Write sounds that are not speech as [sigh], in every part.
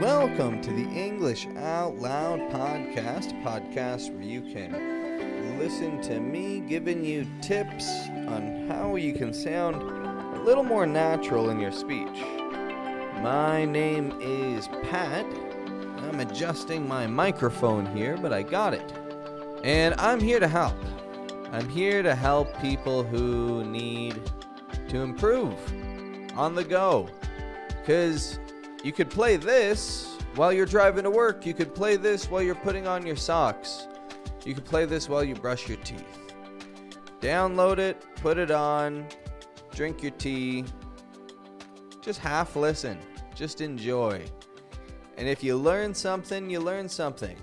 Welcome to the English Out Loud podcast, podcast where you can listen to me giving you tips on how you can sound a little more natural in your speech. My name is Pat. I'm adjusting my microphone here, but I got it. And I'm here to help. I'm here to help people who need to improve on the go. Because you could play this while you're driving to work. You could play this while you're putting on your socks. You could play this while you brush your teeth. Download it, put it on, drink your tea. Just half listen, just enjoy. And if you learn something, you learn something.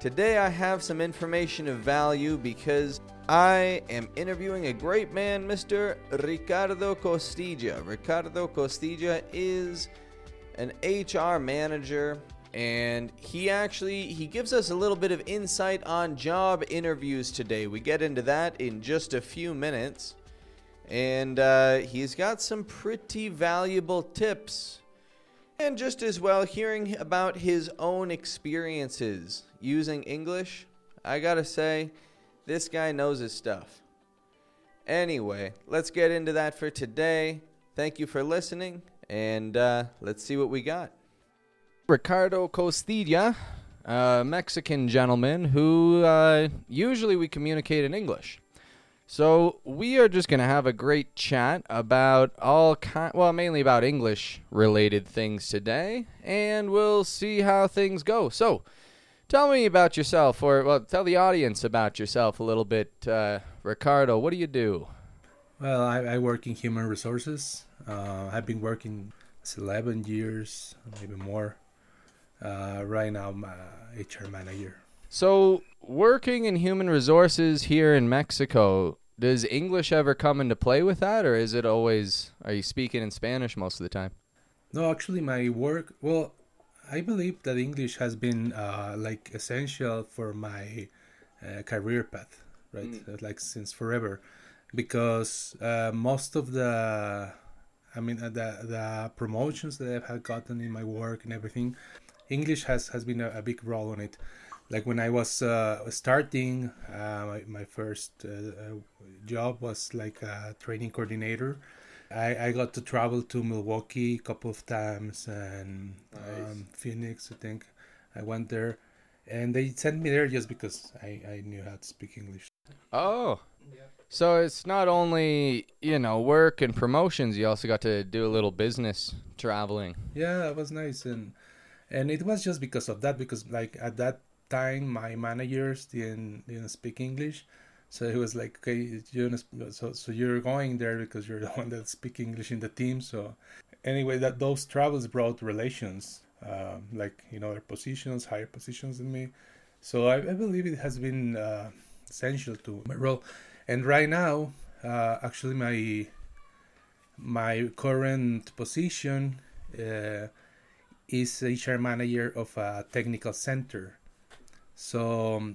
Today I have some information of value because I am interviewing a great man, Mr. Ricardo Costilla. Ricardo Costilla is an HR manager and he actually he gives us a little bit of insight on job interviews today. We get into that in just a few minutes. And uh, he's got some pretty valuable tips. And just as well, hearing about his own experiences using English, I gotta say, this guy knows his stuff. Anyway, let's get into that for today. Thank you for listening, and uh, let's see what we got. Ricardo Costilla, a Mexican gentleman who uh, usually we communicate in English. So we are just going to have a great chat about all kind, well, mainly about English related things today, and we'll see how things go. So, tell me about yourself, or well, tell the audience about yourself a little bit, uh, Ricardo. What do you do? Well, I, I work in human resources. Uh, I've been working 11 years, maybe more. Uh, right now, I'm a HR manager. So, working in human resources here in Mexico, does English ever come into play with that, or is it always, are you speaking in Spanish most of the time? No, actually, my work, well, I believe that English has been uh, like essential for my uh, career path, right? Mm. Like since forever, because uh, most of the, I mean, uh, the the promotions that I've had gotten in my work and everything, English has has been a, a big role on it like when I was uh, starting, uh, my, my, first uh, uh, job was like a training coordinator. I, I got to travel to Milwaukee a couple of times and nice. um, Phoenix, I think. I went there and they sent me there just because I, I knew how to speak English. Oh. So it's not only, you know, work and promotions, you also got to do a little business traveling. Yeah, it was nice and and it was just because of that because like at that time my managers didn't didn't speak English, so it was like, okay, you so so you're going there because you're [laughs] the one that speak English in the team. So anyway, that those travels brought relations, uh, like you know, positions, higher positions than me. So I, I believe it has been uh, essential to my role. And right now, uh, actually, my my current position uh, is HR manager of a technical center so,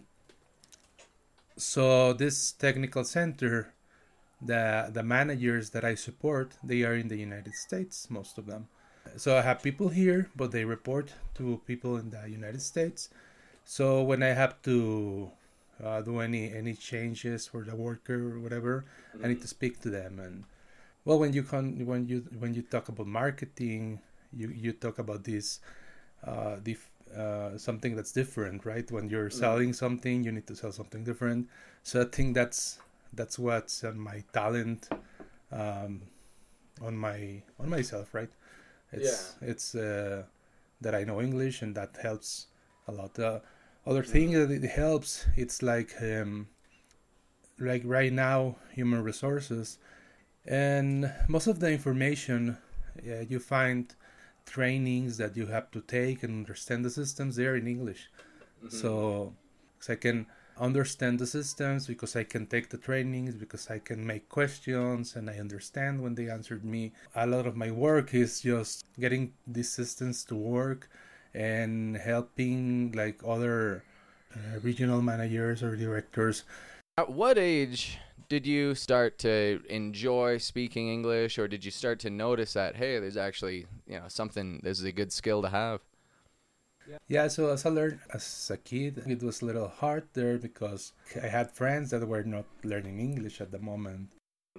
so this technical center, the the managers that I support, they are in the United States, most of them. So I have people here, but they report to people in the United States. So when I have to uh, do any any changes for the worker or whatever, mm-hmm. I need to speak to them. And well, when you con when you when you talk about marketing, you you talk about this uh, the uh, something that's different, right? When you're mm. selling something, you need to sell something different. So I think that's that's what's on my talent, um, on my on myself, right? It's yeah. it's uh, that I know English and that helps a lot. Uh, other thing that it helps, it's like um, like right now, human resources, and most of the information you find trainings that you have to take and understand the systems there in English. Mm-hmm. So, I can understand the systems because I can take the trainings because I can make questions and I understand when they answered me. A lot of my work is just getting these systems to work and helping like other uh, regional managers or directors. At what age did you start to enjoy speaking English, or did you start to notice that hey, there's actually you know something. This is a good skill to have. Yeah, so as I learned as a kid, it was a little hard there because I had friends that were not learning English at the moment.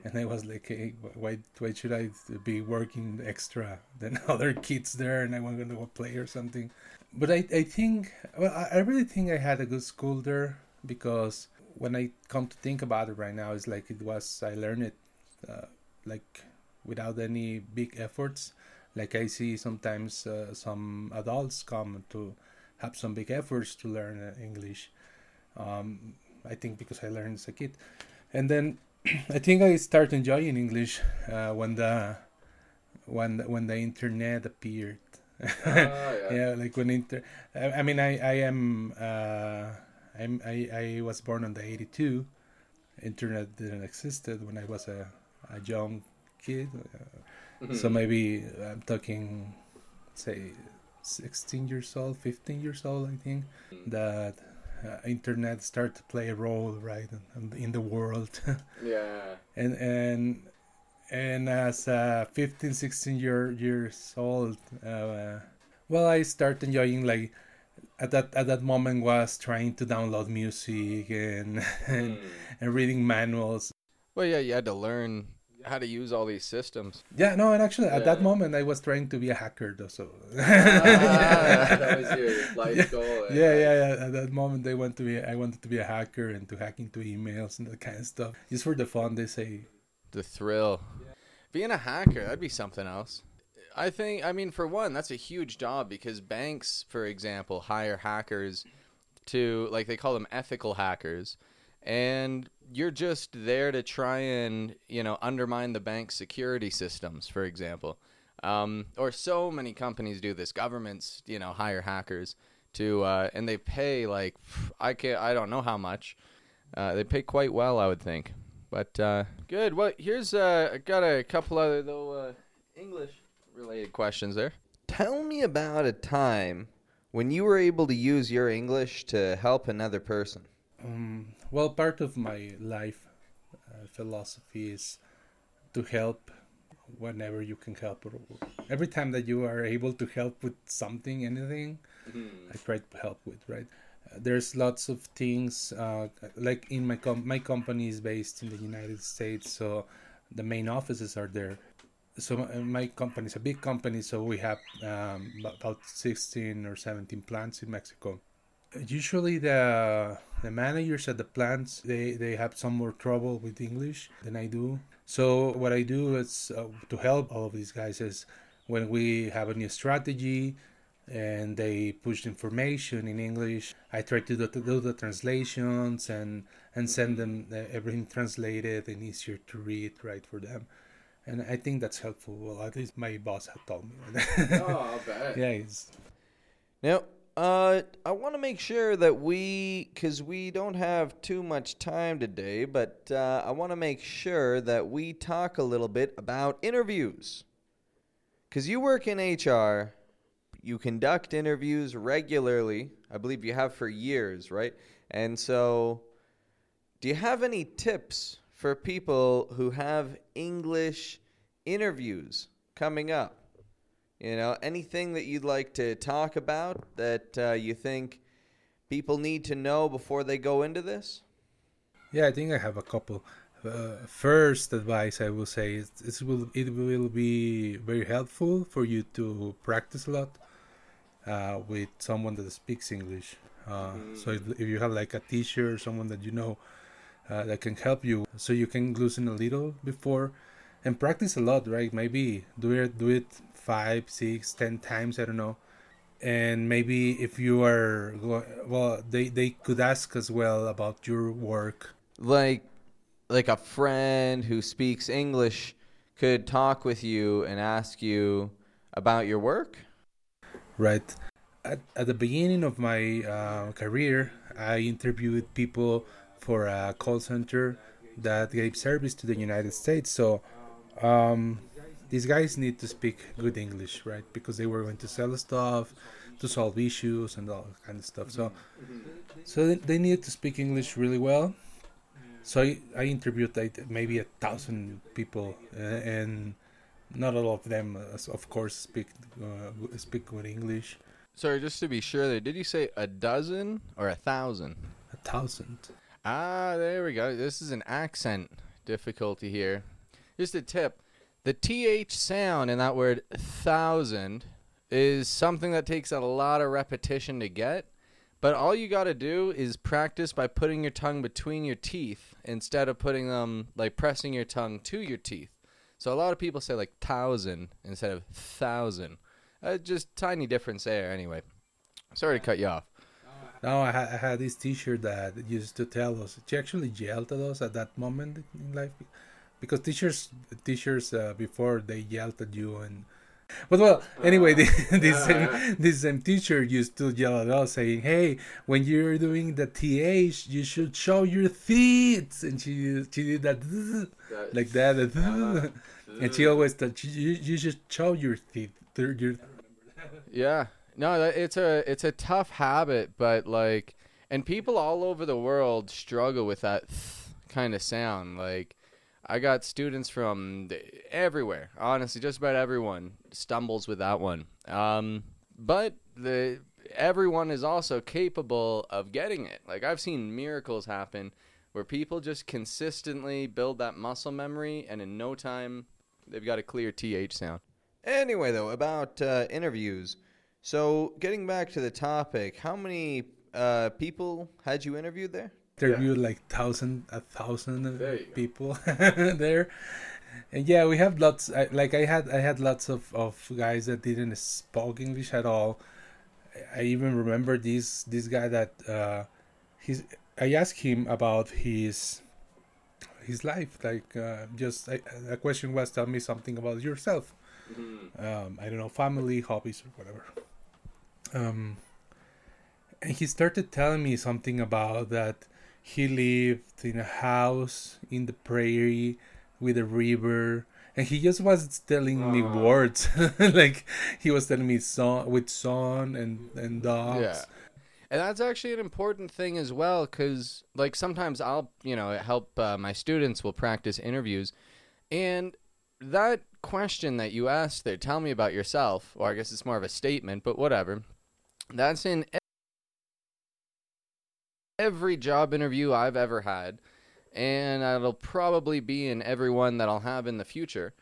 And I was like, hey, why, why should I be working extra than [laughs] other kids there and I want to go play or something? But I, I think, well, I really think I had a good school there because when I come to think about it right now, it's like it was, I learned it uh, like without any big efforts. Like I see sometimes uh, some adults come to have some big efforts to learn uh, English. Um, I think because I learned as a kid, and then I think I start enjoying English uh, when the when when the internet appeared. Ah, yeah. [laughs] yeah, like when inter. I, I mean, I I am uh, I'm I I was born on the eighty two. Internet didn't existed when I was a a young kid. Uh, Mm-hmm. So maybe I'm talking, say, 16 years old, 15 years old, I think, that uh, internet start to play a role, right, in, in the world. [laughs] yeah. and and and as uh, 15, 16 year, years old, uh, well, I started enjoying like at that at that moment was trying to download music and [laughs] and, and reading manuals Well, yeah, you had to learn how to use all these systems. Yeah, no, and actually at that moment I was trying to be a hacker though, so Ah, that was your [laughs] life yeah. goal, eh? Yeah, yeah, yeah. At that moment I want to be I wanted to be a hacker and to hack into emails and that kind of stuff. Just for the fun they say. The thrill. Being a hacker, that'd be something else. I think, I mean, for one, that's a huge job because banks, for example, hire hackers to, like, they call them ethical hackers. And you're just there to try and, you know, undermine the bank's security systems, for example. Um, or so many companies do this. Governments, you know, hire hackers to, uh, and they pay, like, I, can't, I don't know how much. Uh, they pay quite well, I would think. But uh, good. Well, here's uh, I got a couple other though uh, English related questions there. Tell me about a time when you were able to use your English to help another person. Um, well, part of my life uh, philosophy is to help whenever you can help. Every time that you are able to help with something, anything, I try to help with. Right? Uh, there's lots of things uh, like in my com- my company is based in the United States, so the main offices are there. So uh, my company is a big company, so we have um, about 16 or 17 plants in Mexico usually the the managers at the plants they they have some more trouble with english than i do. So what i do is uh, to help all of these guys is when we have a new strategy and they push information in english i try to do, to do the translations and and send them uh, everything translated and easier to read right for them. And i think that's helpful. Well at least my boss had told me. [laughs] I'll bet. yeah it's Now, uh, I want to make sure that we, because we don't have too much time today, but uh, I want to make sure that we talk a little bit about interviews. Because you work in HR, you conduct interviews regularly. I believe you have for years, right? And so, do you have any tips for people who have English interviews coming up? You know, anything that you'd like to talk about that uh, you think people need to know before they go into this? Yeah, I think I have a couple. Uh, first advice I will say is it will it will be very helpful for you to practice a lot uh, with someone that speaks English. Uh, So if, if you have like a teacher or someone that you know uh, that can help you, so you can loosen a little before and practice a lot, right? Maybe do it do it five, six, ten times. I don't know. And maybe if you are well, they they could ask as well about your work Like, like a friend who speaks English could talk with you and ask you about your work. right at, at the beginning of my uh, career i interviewed people for a call center that gave service to the united states so um, these guys need to speak good english right because they were going to sell stuff to solve issues and all that kind of stuff so so they- needed to speak english really well so i, I interviewed like maybe a thousand people uh, and not all of them uh, of course speak uh, speak good english Sorry, just to be sure there, did you say a dozen or a thousand? A thousand. Ah, there we go. This is an accent difficulty here. Just a tip. The TH sound in that word thousand is something that takes a lot of repetition to get. But all you got to do is practice by putting your tongue between your teeth instead of putting them like pressing your tongue to your teeth. So a lot of people say like thousand instead of thousand. Uh, just tiny difference there. Anyway, sorry to cut you off. No, I, ha- I had this that used to tell us. She actually yelled at us at that moment in life, because teachers, teachers uh, before they yelled at you and. But well, anyway, [laughs] this this same, this same teacher used to yell at us, saying, "Hey, when you're doing the th, you should show your teeth." And she she did that like that, and [laughs] she always said, "You you should show your teeth." Your, yeah, no, it's a it's a tough habit, but like, and people all over the world struggle with that kind of sound. Like, I got students from everywhere. Honestly, just about everyone stumbles with that one. Um, but the everyone is also capable of getting it. Like I've seen miracles happen where people just consistently build that muscle memory, and in no time, they've got a clear th sound. Anyway, though, about uh, interviews. So, getting back to the topic, how many uh, people had you interviewed there? Interviewed yeah. like thousand, a thousand people [laughs] there, and yeah, we have lots. I, like I had, I had lots of, of guys that didn't speak English at all. I even remember this this guy that uh, he's. I asked him about his his life. Like uh, just I, a question was, tell me something about yourself. Mm-hmm. Um, I don't know, family, hobbies, or whatever. Um, and he started telling me something about that he lived in a house in the prairie with a river and he just was telling me words. [laughs] Like he was telling me son with son and and dogs. Yeah. And that's actually an important thing as well because like sometimes i'll you know help uh, my students will practice interviews. And that question that you asked there tell me about yourself or i guess it's more of a statement but whatever that's in every job interview I've ever had, and it'll probably be in every one that I'll have in the future.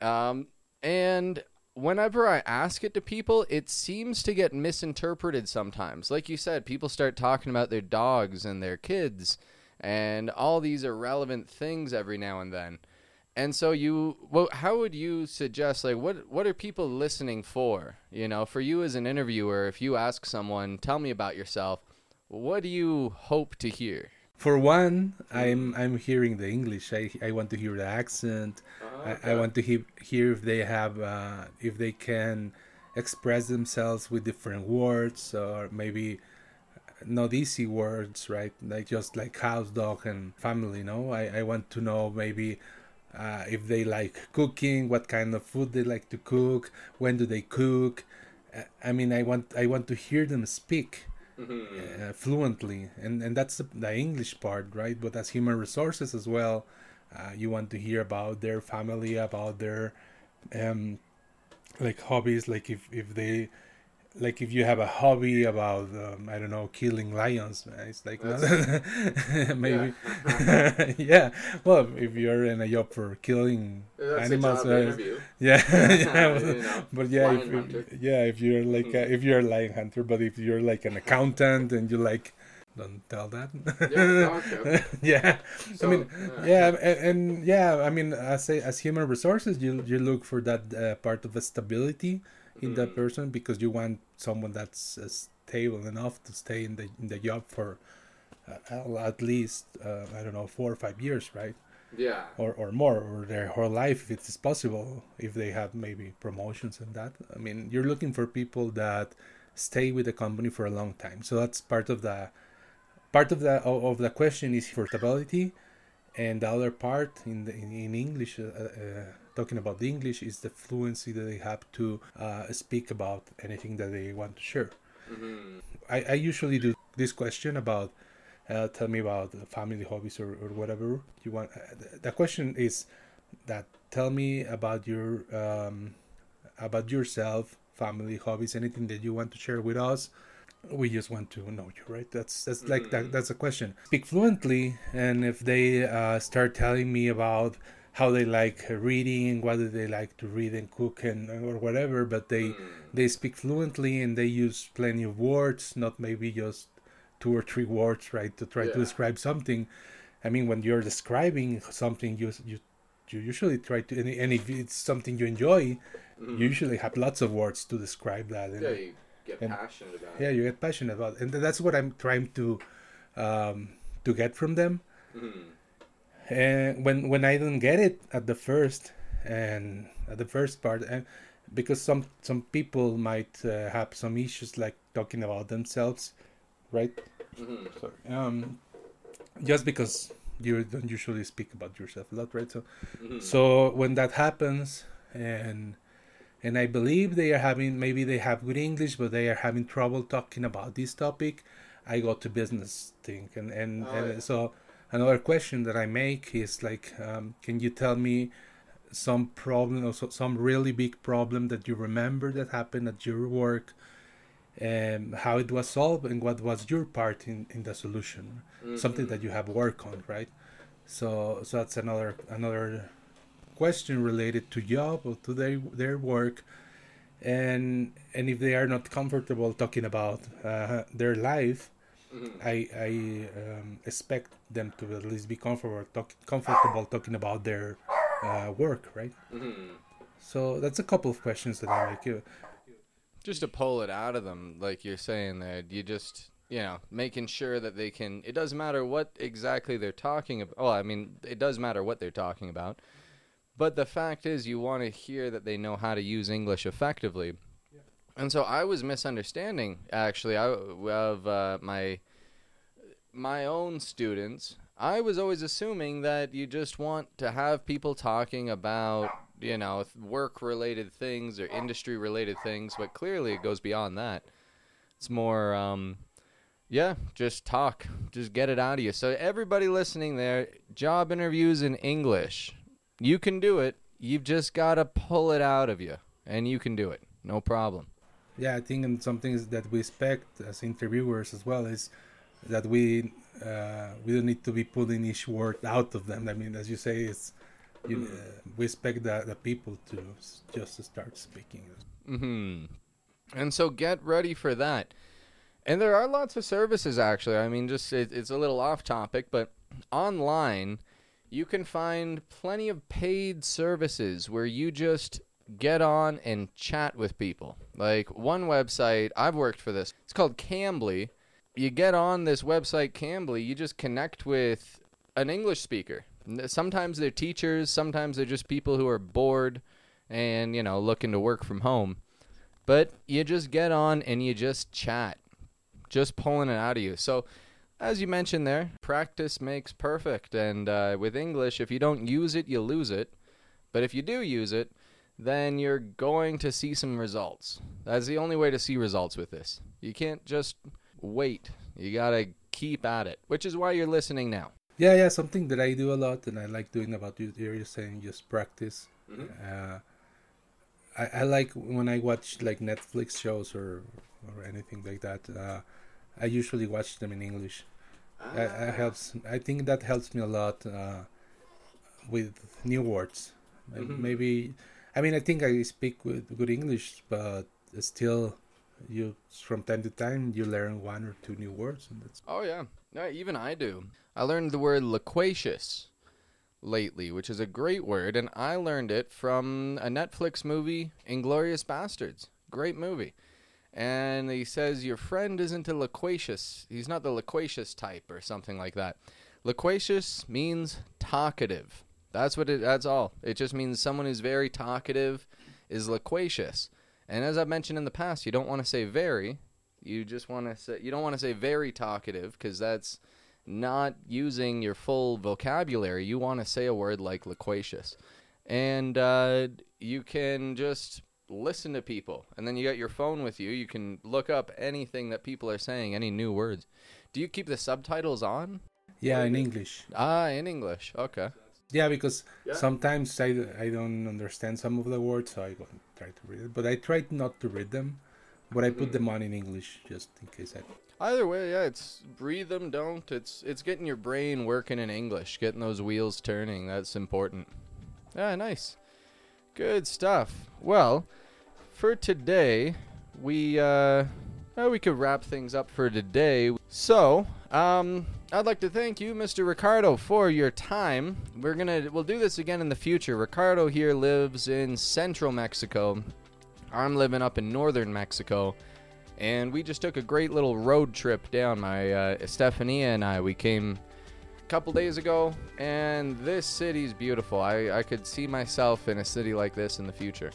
Um, and whenever I ask it to people, it seems to get misinterpreted sometimes. Like you said, people start talking about their dogs and their kids and all these irrelevant things every now and then. And so you, well, how would you suggest, like, what what are people listening for? You know, for you as an interviewer, if you ask someone, tell me about yourself, what do you hope to hear? For one, I'm I'm hearing the English. I, I want to hear the accent. okay. I, I, want to he- hear if they have uh, if they can express themselves with different words or maybe not easy words, right? Like just like house, dog, and family. You know, I, I want to know maybe uh, if they like cooking, what kind of food they like to cook, when do they cook. Uh, I mean, I want I want to hear them speak mm-hmm. uh, fluently, and and that's the, the, English part, right? But as human resources as well, uh, you want to hear about their family, about their um, like hobbies, like if if they like if you have a hobby about um, I don't know killing lions, man, it's like [laughs] maybe yeah. [laughs] yeah. Well, if you're in a job for killing That's animals, uh, [laughs] yeah, yeah. you know, but yeah, if, if, yeah, if you're like mm. a, if you're a lion hunter, but if you're like an accountant and you like don't tell that. yeah, yeah. So, I mean, yeah, and, and, yeah, I mean, as a, as human resources, you you look for that uh, part of the stability in that person because you want someone that's uh, stable enough to stay in the in the job for uh, at least uh, I don't know four or five years, right? Yeah. Or or more, or their whole life if it is possible. If they have maybe promotions and that. I mean, you're looking for people that stay with the company for a long time. So that's part of the part of the of the question is for stability, and the other part in the, in, in English. Uh, uh, talking about the English is the fluency that they have to uh, speak about anything that they want to share. Mm-hmm. I, I usually do this question about uh, tell me about family hobbies or, or whatever you want. Uh, the question is that tell me about your um, about yourself family, hobbies, anything that you want to share with us. We just want to know you, right? That's that's like that. That's a question. Speak fluently, and if they uh, start telling me about how they like reading, what do they like to read and cook and or whatever, but they they speak fluently and they use plenty of words, not maybe just two or three words, right, to try to describe something. I mean, when you're describing something, you you you usually try to, and, and if it's something you enjoy, you usually have lots of words to describe that. And, Mm-hmm. you get and- passionate about yeah, you get passionate about, it. and that's what I'm trying to um, to get from them. Mm-hmm. And when when I don't get it at the first and at the first part, and because some some people might uh, have some issues like talking about themselves, right? Mm-hmm. Sorry. Um, just because you don't usually speak about yourself a lot, right? So Mm-hmm. so when that happens, and and I believe they are having maybe they have good English, but they are having trouble talking about this topic. I go to business thing, and and, Oh, and yeah. so another question that I make is like, um, can you tell me some problem or so, some really big problem that you remember that happened at your work? and how it was solved and what was your part in, in the solution? Something that you have worked on right? So so that's another another question related to job or to their their work. And and if they are not comfortable talking about uh, their life i i um, expect them to at least be comfortable talk, comfortable talking about their uh, work right Mm-hmm. so that's a couple of questions that i make you just to pull it out of them, like you're saying there, you just you know making sure that they can. It doesn't matter what exactly they're talking about. Well, I mean, it does matter what they're talking about, but the fact is, you want to hear that they know how to use English effectively. And so I was misunderstanding actually. I of uh, my my own students. I was always assuming that you just want to have people talking about, you know, work related things or industry related things, but clearly it goes beyond that. It's more, um, yeah, just talk, just get it out of you. So, everybody listening there, job interviews in English, you can do it. You've just got to pull it out of you, and you can do it. No problem. Yeah, I think and some things that we expect as interviewers as well is that we uh, we don't need to be pulling each word out of them. I mean, as you say, it's you, uh, we expect the, the people to just start speaking. hmm And so get ready for that. And there are lots of services actually. I mean, just it, it's a little off topic, but online you can find plenty of paid services where you just get on and chat with people. Like one website, I've worked for this. It's called Cambly. You get on this website Cambly, you just connect with an English speaker. Sometimes they're teachers, sometimes they're just people who are bored and, you know, looking to work from home. But you just get on and you just chat, just pulling it out of you. So, as you mentioned there, practice makes perfect. And uh, with English, if you don't use it, you lose it. But if you do use it, then you're going to see some results. That's the only way to see results with this. You can't just wait. You got to keep at it, which is why you're listening now. Yeah, yeah, something that I do a lot and I like doing about you. You're saying just practice. Uh, I, I like when I watch like Netflix shows or or anything like that. Uh, I usually watch them in English. I, I helps. I think that helps me a lot uh, with new words. Mhm. Maybe, I mean, I think I speak with good English, but still, you from time to time you learn one or two new words, and that's Oh yeah, no, even I do. I learned the word loquacious lately, which is a great word, and I learned it from a Netflix movie, Inglourious Basterds. Great movie. And he says your friend isn't a loquacious. He's not the loquacious type or something like that. Loquacious means talkative. That's what it that's all. It just means someone who's very talkative is loquacious. And as I've mentioned in the past, you don't want to say very, you just want to say you don't want to say very talkative because that's not using your full vocabulary. You want to say a word like loquacious, and uh, you can just listen to people, and then you got your phone with you. You can look up anything that people are saying, any new words. Do you keep the subtitles on? yeah, in English. Ah, in English. Okay. Yeah, because Yeah. sometimes I, I don't understand some of the words, so I try to read it. But I try not to read them, but I put Mhm. them on in English just in case I. Either way, yeah, it's breathe them, don't. It's it's getting your brain working in English, getting those wheels turning. That's important. Yeah, nice. Good stuff. Well, for today, we uh well, we could wrap things up for today. So, um I'd like to thank you, Mr. Ricardo, for your time. We're gonna we'll do this again in the future. Ricardo here lives in central Mexico. I'm living up in northern Mexico and we just took a great little road trip down. My uh, Estefania and I, we came a couple days ago, and this city's beautiful. I, I could see myself in a city like this in the future.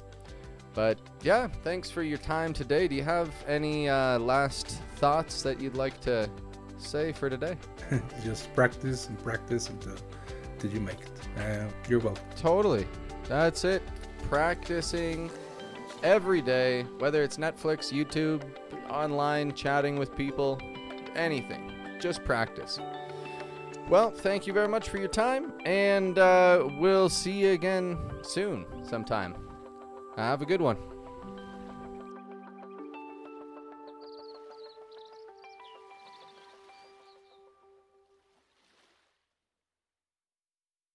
But yeah, thanks for your time today. Do you have any uh, last thoughts that you'd like to say for today? [laughs] just practice and practice until, until you make it. Uh, you're welcome. Totally. That's it. Practicing every day, whether it's Netflix, YouTube, online, chatting with people, anything. Just practice. Well, thank you very much for your time, and uh, we'll see you again soon, sometime. Have a good one.